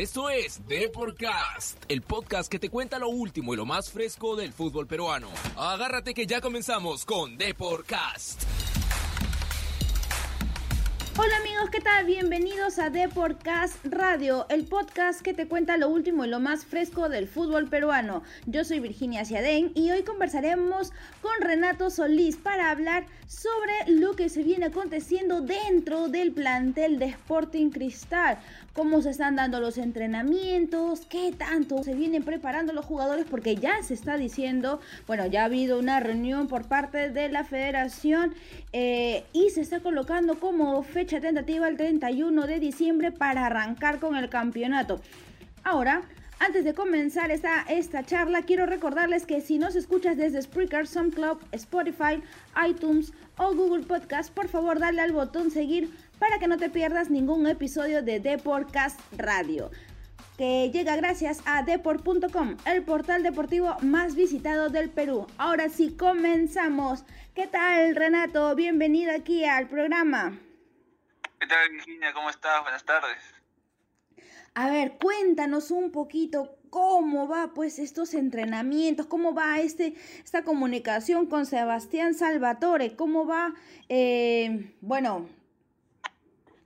Esto es Deporcast, el podcast que te cuenta lo último y lo más fresco del fútbol peruano. Agárrate que ya comenzamos con Deporcast. Hola amigos, ¿qué tal? Bienvenidos a Deporcast Radio, el podcast que te cuenta lo último y lo más fresco del fútbol peruano. Yo soy Virginia Ciadén y hoy conversaremos con Renato Solís para hablar sobre lo que se viene aconteciendo dentro del plantel de Sporting Cristal, cómo se están dando los entrenamientos, qué tanto se vienen preparando los jugadores, porque ya se está diciendo, bueno, ya ha habido una reunión por parte de la federación eh, y se está colocando como fecha tentativa el 31 de diciembre para arrancar con el campeonato. Ahora, antes de comenzar esta, esta charla, quiero recordarles que si nos escuchas desde Spreaker, SoundCloud, Spotify, iTunes o Google Podcast, por favor dale al botón seguir para que no te pierdas ningún episodio de Deportcast Radio que llega gracias a deport.com, el portal deportivo más visitado del Perú. Ahora sí, comenzamos. ¿Qué tal, Renato? Bienvenido aquí al programa. ¿Qué tal, Virginia? ¿Cómo estás? Buenas tardes. A ver, cuéntanos un poquito cómo va pues estos entrenamientos, cómo va este, esta comunicación con Sebastián Salvatore, cómo va, eh, bueno,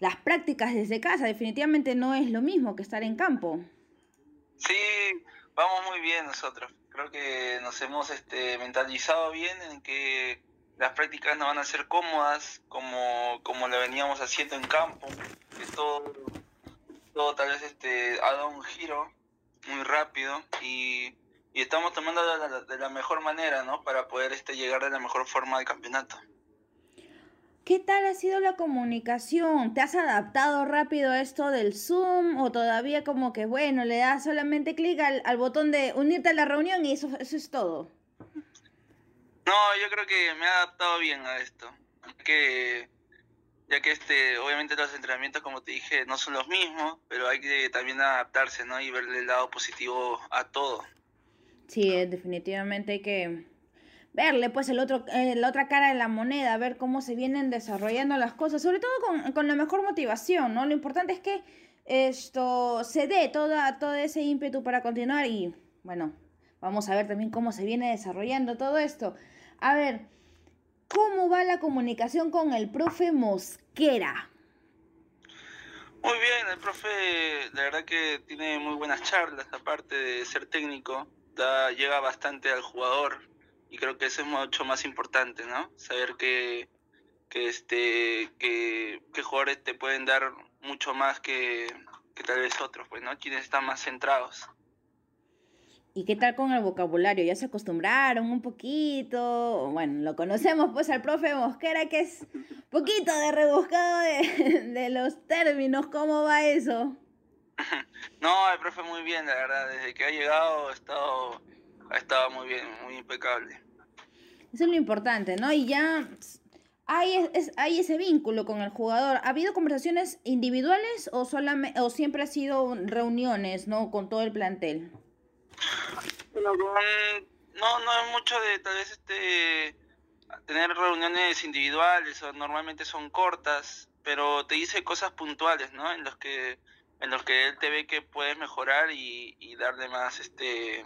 las prácticas desde casa, definitivamente no es lo mismo que estar en campo. Sí, vamos muy bien nosotros. Creo que nos hemos este, mentalizado bien en que las prácticas no van a ser cómodas como, como lo veníamos haciendo en campo, todo, todo tal vez este, ha dado un giro muy rápido y, estamos tomando de la, mejor manera, ¿no? Para poder este, llegar de la mejor forma al campeonato. ¿Qué tal ha sido la comunicación? ¿Te has adaptado rápido a esto del Zoom o todavía como que, bueno, le das solamente clic al, al botón de unirte a la reunión y eso, eso es todo? No, yo creo que me he adaptado bien a esto. Que, ya que este, obviamente los entrenamientos, como te dije, no son los mismos, pero hay que también adaptarse, ¿no? Y verle el lado positivo a todo. Sí, eh, definitivamente hay que verle pues el otro, eh, la otra cara de la moneda, ver cómo se vienen desarrollando las cosas, sobre todo con, con la mejor motivación, ¿no? Lo importante es que esto se dé toda, todo ese ímpetu para continuar y bueno, Vamos a ver también cómo se viene desarrollando todo esto. A ver, ¿cómo va la comunicación con el profe Mosquera? Muy bien, el profe, la verdad que tiene muy buenas charlas, aparte de ser técnico, da, llega bastante al jugador y creo que eso es mucho más importante, ¿no? Saber que, que, este, que, que jugadores te pueden dar mucho más que, que tal vez otros, pues, ¿no? Quienes están más centrados. ¿Y qué tal con el vocabulario? ¿Ya se acostumbraron un poquito? Bueno, lo conocemos pues al profe Mosquera que es poquito de rebuscado de, los términos. ¿Cómo va eso? No, el profe muy bien, la verdad. Desde que ha llegado ha estado, ha estado muy bien, muy impecable. Eso es lo importante, ¿no? Y ya hay, hay ese vínculo con el jugador. ¿Ha habido conversaciones individuales o, solamente, o siempre ha sido reuniones, ¿no? Con todo el plantel. Bueno, no, no es mucho de tal vez este tener reuniones individuales o normalmente son cortas, pero te dice cosas puntuales, ¿no? En los que en los que él te ve que puedes mejorar y, darle más este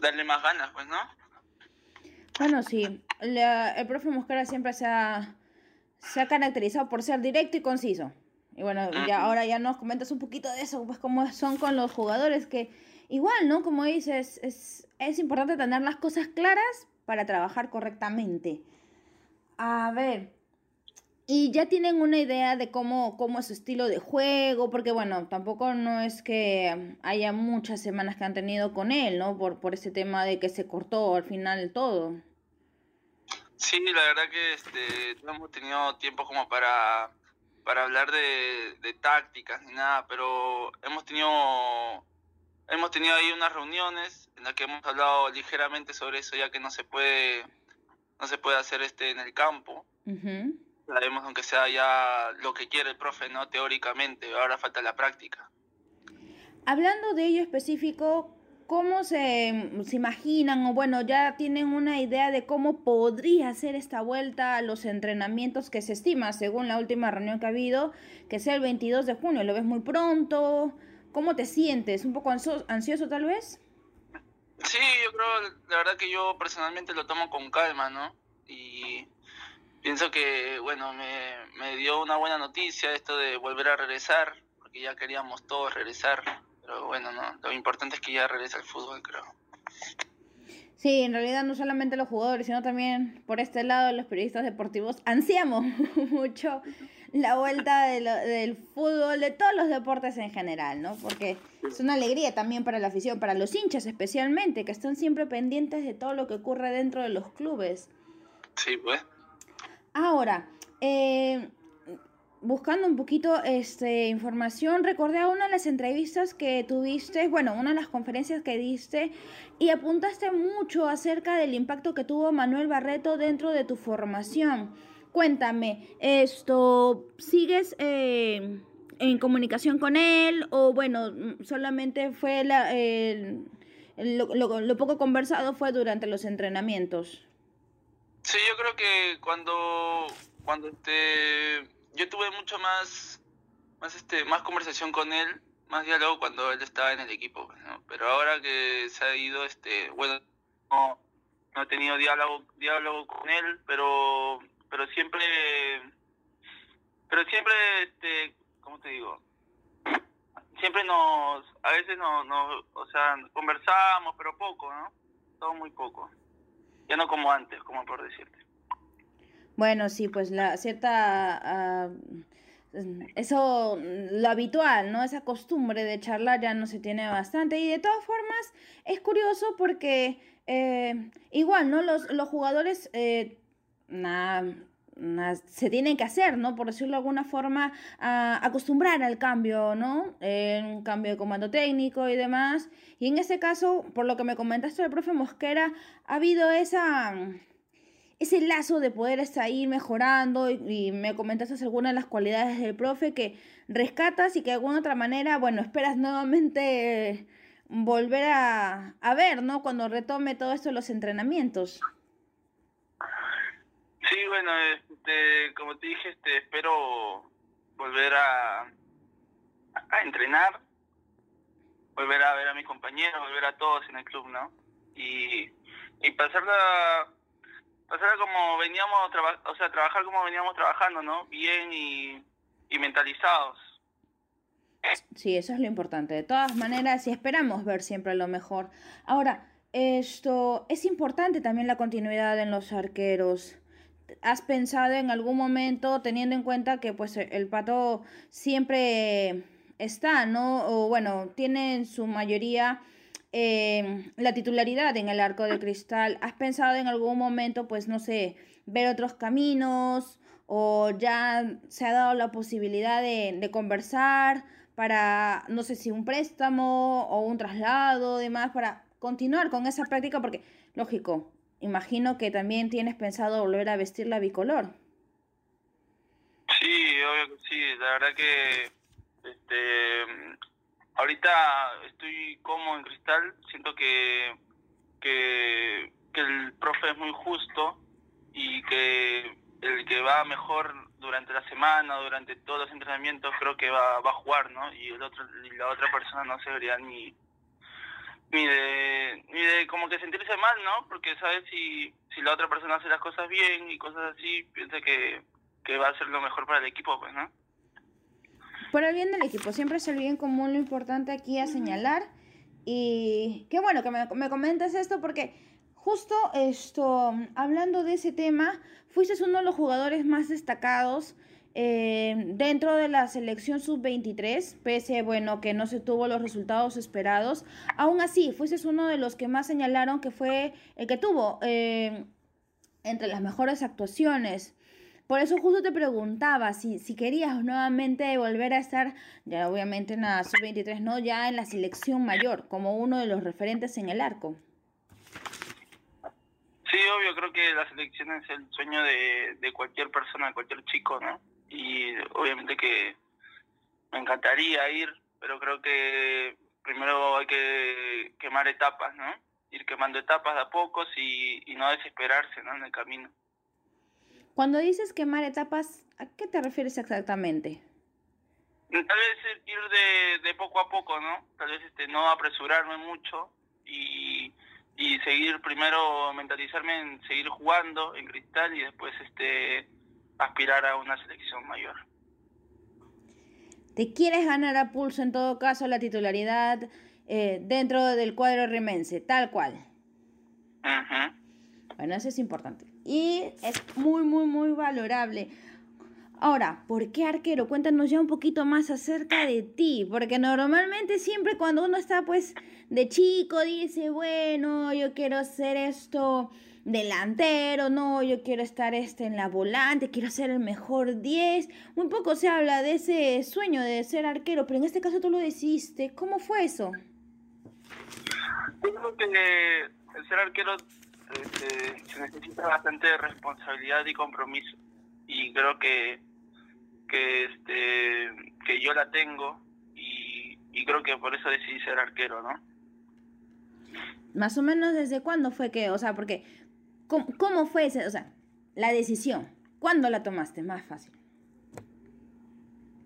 darle más ganas, pues, ¿no? Bueno, sí. el profe Mosquera siempre se ha, se ha caracterizado por ser directo y conciso. Y bueno, ya ahora ya nos comentas un poquito de eso, pues cómo son con los jugadores que igual, ¿no? Como dices, es, es importante tener las cosas claras para trabajar correctamente. A ver, y ya tienen una idea de cómo, cómo es su estilo de juego, porque bueno, tampoco no es que haya muchas semanas que han tenido con él, ¿no? Por, por ese tema de que se cortó al final todo. Sí, la verdad que este, no hemos tenido tiempo como para, para hablar de, de tácticas ni nada, pero hemos tenido Hemos tenido ahí unas reuniones en las que hemos hablado ligeramente sobre eso, ya que no se puede, no se puede hacer este en el campo. Sabemos aunque sea ya lo que quiere el profe, ¿no? Teóricamente, ahora falta la práctica. Hablando de ello específico, ¿cómo se, se, imaginan o bueno, ya tienen una idea de cómo podría ser esta vuelta a los entrenamientos que se estima, según la última reunión que ha habido, que sea el 22 de junio? ¿Lo ves muy pronto? ¿Cómo te sientes? ¿Un poco ansioso tal vez? Sí, yo creo, la verdad que yo personalmente lo tomo con calma, ¿no? Y pienso que, bueno, me, me dio una buena noticia esto de volver a regresar, porque ya queríamos todos regresar, pero bueno, no, lo importante es que ya regresa el fútbol, creo. Sí, en realidad no solamente los jugadores, sino también por este lado los periodistas deportivos ansiamos mucho la vuelta del fútbol, de todos los deportes en general, ¿no? Porque es una alegría también para la afición, para los hinchas especialmente, que están siempre pendientes de todo lo que ocurre dentro de los clubes. Sí, pues. Ahora, eh, buscando un poquito este, información, recordé a una de las entrevistas que tuviste, bueno, una de las conferencias que diste, y apuntaste mucho acerca del impacto que tuvo Manuel Barreto dentro de tu formación. Cuéntame, esto, ¿sigues eh, en comunicación con él o bueno, solamente fue la, lo, poco conversado fue durante los entrenamientos? Sí, yo creo que cuando, cuando te yo tuve mucho más, más, este, más conversación con él, más diálogo cuando él estaba en el equipo, Pero ahora que se ha ido, este, bueno, no, no he tenido diálogo, diálogo con él, pero, pero siempre, pero siempre, este, ¿cómo te digo? Siempre nos, a veces no, no, o sea, conversamos, pero poco, ¿no? Todo muy poco. Ya no como antes, como por decirte. Bueno, sí, pues la cierta... Ah, eso, lo habitual, ¿no? Esa costumbre de charlar ya no se tiene bastante. Y de todas formas, es curioso porque eh, igual, ¿no? Los, los jugadores eh, se tienen que hacer, ¿no? Por decirlo de alguna forma, a acostumbrar al cambio, ¿no? un cambio de comando técnico y demás. Y en ese caso, por lo que me comentaste el profe Mosquera, ha habido esa ese lazo de poder estar ahí mejorando y, me comentaste algunas de las cualidades del profe que rescatas y que de alguna otra manera, bueno, esperas nuevamente volver a, a ver, ¿no? Cuando retome todo esto de los entrenamientos. Sí, bueno, este, como te dije, este, espero volver a, a entrenar, volver a ver a mis compañeros, volver a todos en el club, ¿no? Y, y pasarla pasar como veníamos, o sea, trabajar como veníamos trabajando, ¿no? Bien y, y mentalizados. Sí, eso es lo importante. De todas maneras, y esperamos ver siempre lo mejor. Ahora, esto es importante también la continuidad en los arqueros. ¿Has pensado en algún momento, teniendo en cuenta que pues el pato siempre está, ¿no? O bueno, tiene en su mayoría Em, la titularidad en el arco de cristal, ¿has pensado en algún momento, pues no sé, ver otros caminos o ya se ha dado la posibilidad de, conversar para, no sé si un préstamo o un traslado, demás, para continuar con esa práctica? Porque, lógico, imagino que también tienes pensado volver a vestir la bicolor. Sí, obvio que sí, la verdad que este ahorita estoy como en Cristal, siento que, que, el profe es muy justo y que el que va mejor durante la semana, durante todos los entrenamientos, creo que va, va a jugar, ¿no? Y, el otro, la otra persona no se debería ni, ni de, ni de como que sentirse mal, ¿no? Porque sabes si, si la otra persona hace las cosas bien y cosas así, piensa que, que va a ser lo mejor para el equipo, pues, ¿no? Por el bien del equipo, siempre es el bien común lo importante aquí a señalar. Y qué bueno que me, me comentes esto porque justo esto, hablando de ese tema, fuiste uno de los jugadores más destacados eh, dentro de la selección sub-23, pese, bueno, que no se tuvo los resultados esperados. Aún así, fuiste uno de los que más señalaron que fue el que tuvo eh, entre las mejores actuaciones. Por eso justo te preguntaba si, si querías nuevamente volver a estar, ya obviamente en la sub-23, no, ya en la selección mayor, como uno de los referentes en el arco. Sí, obvio, creo que la selección es el sueño de, de cualquier persona, cualquier chico, ¿no? Y obviamente que me encantaría ir, pero creo que primero hay que quemar etapas, ¿no? Ir quemando etapas de a pocos y, y no desesperarse, ¿no? En el camino. Cuando dices quemar etapas, ¿a qué te refieres exactamente? Tal vez ir de, de poco a poco, ¿no? Tal vez este, no apresurarme mucho y, y seguir primero mentalizarme en seguir jugando en cristal y después este aspirar a una selección mayor. ¿Te quieres ganar a pulso en todo caso la titularidad eh, dentro del cuadro remense, tal cual? Bueno, eso es importante. Y es muy, muy, muy valorable. Ahora, ¿por qué arquero? Cuéntanos ya un poquito más acerca de ti, porque normalmente siempre cuando uno está pues de chico dice, bueno, yo quiero hacer esto delantero, no, yo quiero estar este en la volante, quiero ser el mejor 10. Muy poco se habla de ese sueño de ser arquero, pero en este caso tú lo decidiste. ¿Cómo fue eso? Yo creo que el ser arquero este, se necesita bastante responsabilidad y compromiso y creo que que este que yo la tengo y, y creo que por eso decidí ser arquero, ¿no? Más o menos desde cuándo fue que, o sea, porque ¿Cómo, fue ese, o sea, la decisión? ¿Cuándo la tomaste? Más fácil.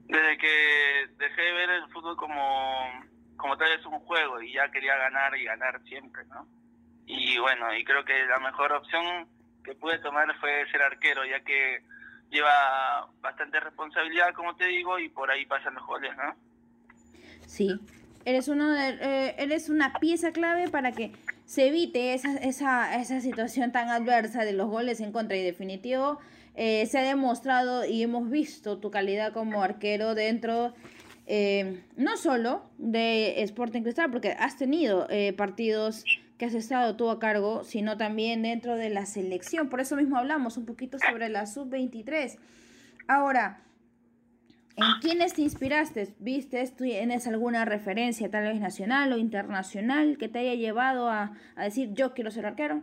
Desde que dejé de ver el fútbol como, como tal vez un juego y ya quería ganar y ganar siempre, ¿no? Y bueno, y creo que la mejor opción que pude tomar fue ser arquero, ya que lleva bastante responsabilidad, como te digo, y por ahí pasan los goles, ¿no? Sí, eres, uno de, eh, eres una pieza clave para que se evite esa, esa, esa situación tan adversa de los goles en contra y definitivo. Eh, se ha demostrado y hemos visto tu calidad como arquero dentro, eh, no solo de Sporting Cristal, porque has tenido eh, partidos que has estado tú a cargo, sino también dentro de la selección. Por eso mismo hablamos un poquito sobre la sub-23. Ahora, ¿En quiénes te inspiraste? ¿Viste? ¿Tienes alguna referencia, tal vez nacional o internacional, que te haya llevado a, decir yo quiero ser arquero?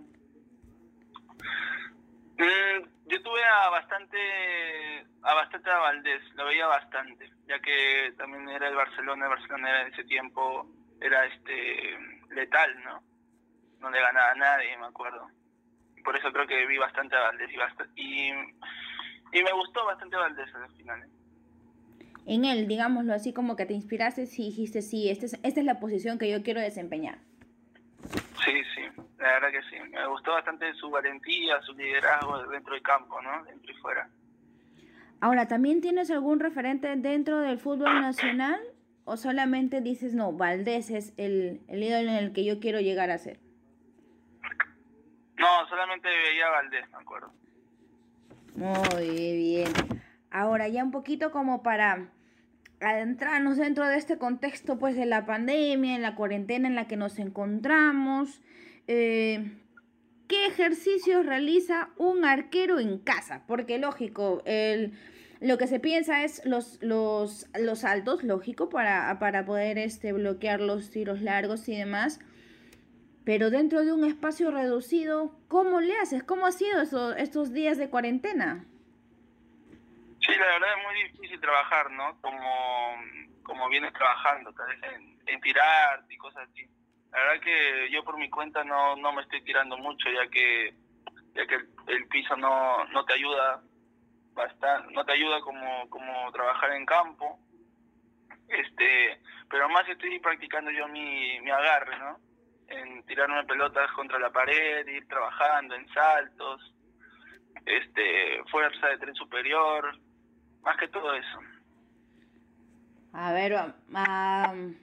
Mm, yo tuve a bastante, a bastante a Valdés, lo veía bastante, ya que también era el Barcelona, el Barcelona era en ese tiempo, era este letal, ¿no? No le ganaba a nadie, me acuerdo. Por eso creo que vi bastante a Valdés y, y, me gustó bastante Valdés el final. En él, digámoslo así, como que te inspiraste y dijiste, sí, esta es, esta es la posición que yo quiero desempeñar. Sí, sí, la verdad que sí. Me gustó bastante su valentía, su liderazgo dentro del campo, ¿no? Dentro y fuera. Ahora, ¿también tienes algún referente dentro del fútbol nacional? ¿O solamente dices, no, Valdés es el, el ídolo en el que yo quiero llegar a ser? No, solamente veía a Valdés, me acuerdo. Muy bien. Ahora, ya un poquito como para adentrarnos dentro de este contexto pues de la pandemia, en la cuarentena en la que nos encontramos. Eh, ¿Qué ejercicios realiza un arquero en casa? Porque lógico, el, lo que se piensa es los, los, los saltos, lógico, para, para poder este, bloquear los tiros largos y demás. Pero dentro de un espacio reducido, ¿cómo le haces? ¿Cómo ha sido eso, estos días de cuarentena? Sí, la verdad es muy difícil trabajar, ¿no? Como, como vienes trabajando, vez en, tirar y cosas así. La verdad que yo por mi cuenta no, no me estoy tirando mucho, ya que ya que el, piso no, no te ayuda bastante, no te ayuda como, como trabajar en campo. Este, pero más estoy practicando yo mi, mi agarre, ¿no? En tirarme pelotas contra la pared, ir trabajando en saltos, este, fuerza de tren superior, más que todo eso. A ver,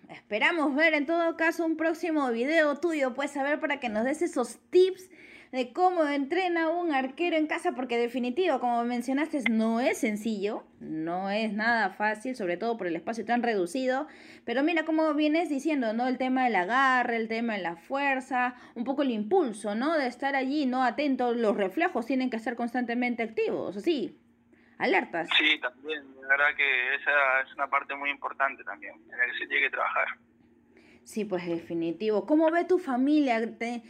esperamos ver en todo caso un próximo video tuyo, pues a ver para que nos des esos tips de cómo entrena un arquero en casa, porque definitivo, como mencionaste, no es sencillo, no es nada fácil, sobre todo por el espacio tan reducido, pero mira cómo vienes diciendo, ¿no? El tema del agarre, el tema de la fuerza, un poco el impulso, ¿no? De estar allí, ¿no? Atento, los reflejos tienen que estar constantemente activos, así, alertas. Sí, también, la verdad que esa es una parte muy importante también, en la que se tiene que trabajar. Sí, pues definitivo. ¿Cómo ve tu familia? ¿Te,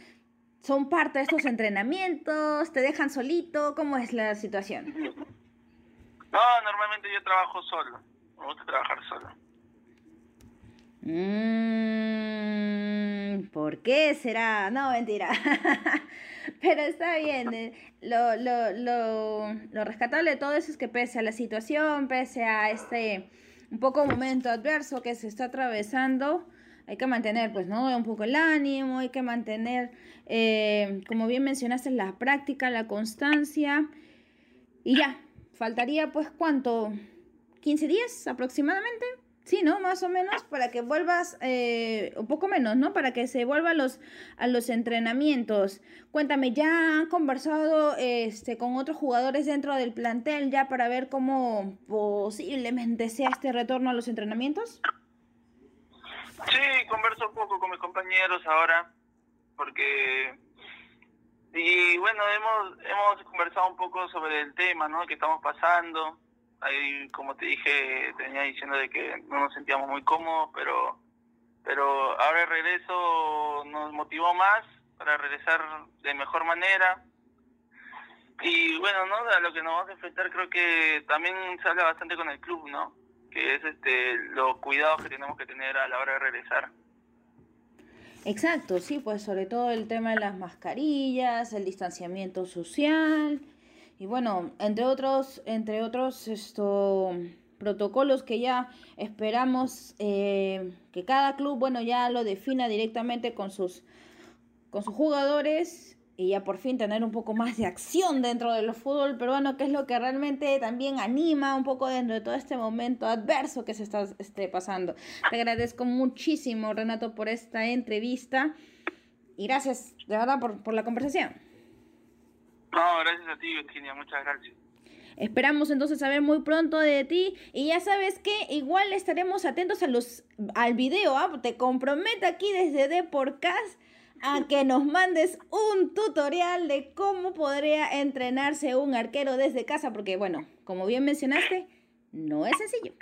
¿Son parte de estos entrenamientos? ¿Te dejan solito? ¿Cómo es la situación? No, normalmente yo trabajo solo. Me gusta trabajar solo. Mmm, ¿Por qué será? No, mentira. Pero está bien. Eh, lo, lo, lo, lo rescatable de todo eso es que pese a la situación, pese a este un poco momento adverso que se está atravesando, hay que mantener, pues, ¿no? Un poco el ánimo, hay que mantener, eh, como bien mencionaste, la práctica, la constancia. Y ya, faltaría, pues, ¿cuánto? ¿15 días aproximadamente? Sí, ¿no? Más o menos para que vuelvas, eh, un poco menos, ¿no? Para que se vuelva a los, a los entrenamientos. Cuéntame, ¿ya han conversado este, con otros jugadores dentro del plantel ya para ver cómo posiblemente sea este retorno a los entrenamientos? Sí, converso un poco con mis compañeros ahora, porque... Y bueno, hemos, hemos conversado un poco sobre el tema, ¿no? Que estamos pasando ahí como te dije tenía diciendo de que no nos sentíamos muy cómodos pero pero ahora el regreso nos motivó más para regresar de mejor manera. Y bueno no a lo que nos vamos a enfrentar creo que también se habla bastante con el club no que es este los cuidados que tenemos que tener a la hora de regresar. Exacto, sí, pues sobre todo el tema de las mascarillas, el distanciamiento social, y bueno, entre otros, entre otros esto, protocolos que ya esperamos eh, que cada club, bueno, ya lo defina directamente con sus, con sus jugadores y ya por fin tener un poco más de acción dentro del fútbol peruano, que es lo que realmente también anima un poco dentro de todo este momento adverso que se está este, pasando. Te agradezco muchísimo, Renato, por esta entrevista y gracias, de verdad, por, por la conversación. No, gracias a ti, Virginia, muchas gracias. Esperamos entonces saber muy pronto de ti y ya sabes que igual estaremos atentos a los al video, ¿ah? te comprometo aquí desde Deporcast a que nos mandes un tutorial de cómo podría entrenarse un arquero desde casa, porque bueno, como bien mencionaste, no es sencillo.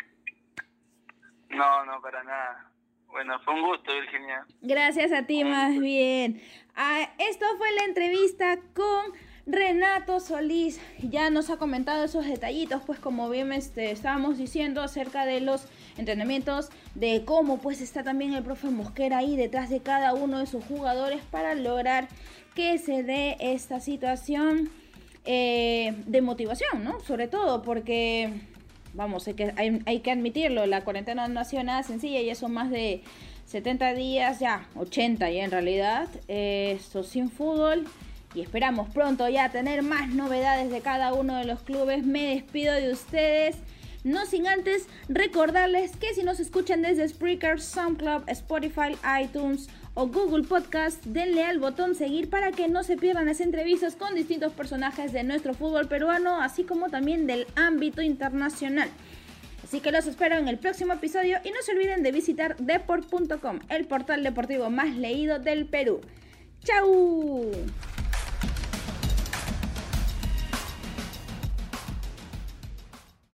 No, no, para nada. Bueno, fue un gusto, Virginia. Gracias a ti, más bien. Ah, esto fue la entrevista con Renato Solís ya nos ha comentado esos detallitos, pues como bien este, estábamos diciendo acerca de los entrenamientos, de cómo pues está también el profe Mosquera ahí detrás de cada uno de sus jugadores para lograr que se dé esta situación eh, de motivación, ¿no? Sobre todo porque, vamos, hay que, hay, que admitirlo, la cuarentena no ha sido nada sencilla y eso más de 70 días, ya 80 ya en realidad, eh, esto sin fútbol y esperamos pronto ya tener más novedades de cada uno de los clubes. Me despido de ustedes. No sin antes recordarles que si nos escuchan desde Spreaker, SoundCloud, Spotify, iTunes o Google Podcast, denle al botón seguir para que no se pierdan las entrevistas con distintos personajes de nuestro fútbol peruano, así como también del ámbito internacional. Así que los espero en el próximo episodio y no se olviden de visitar deport.com, el portal deportivo más leído del Perú. ¡Chao!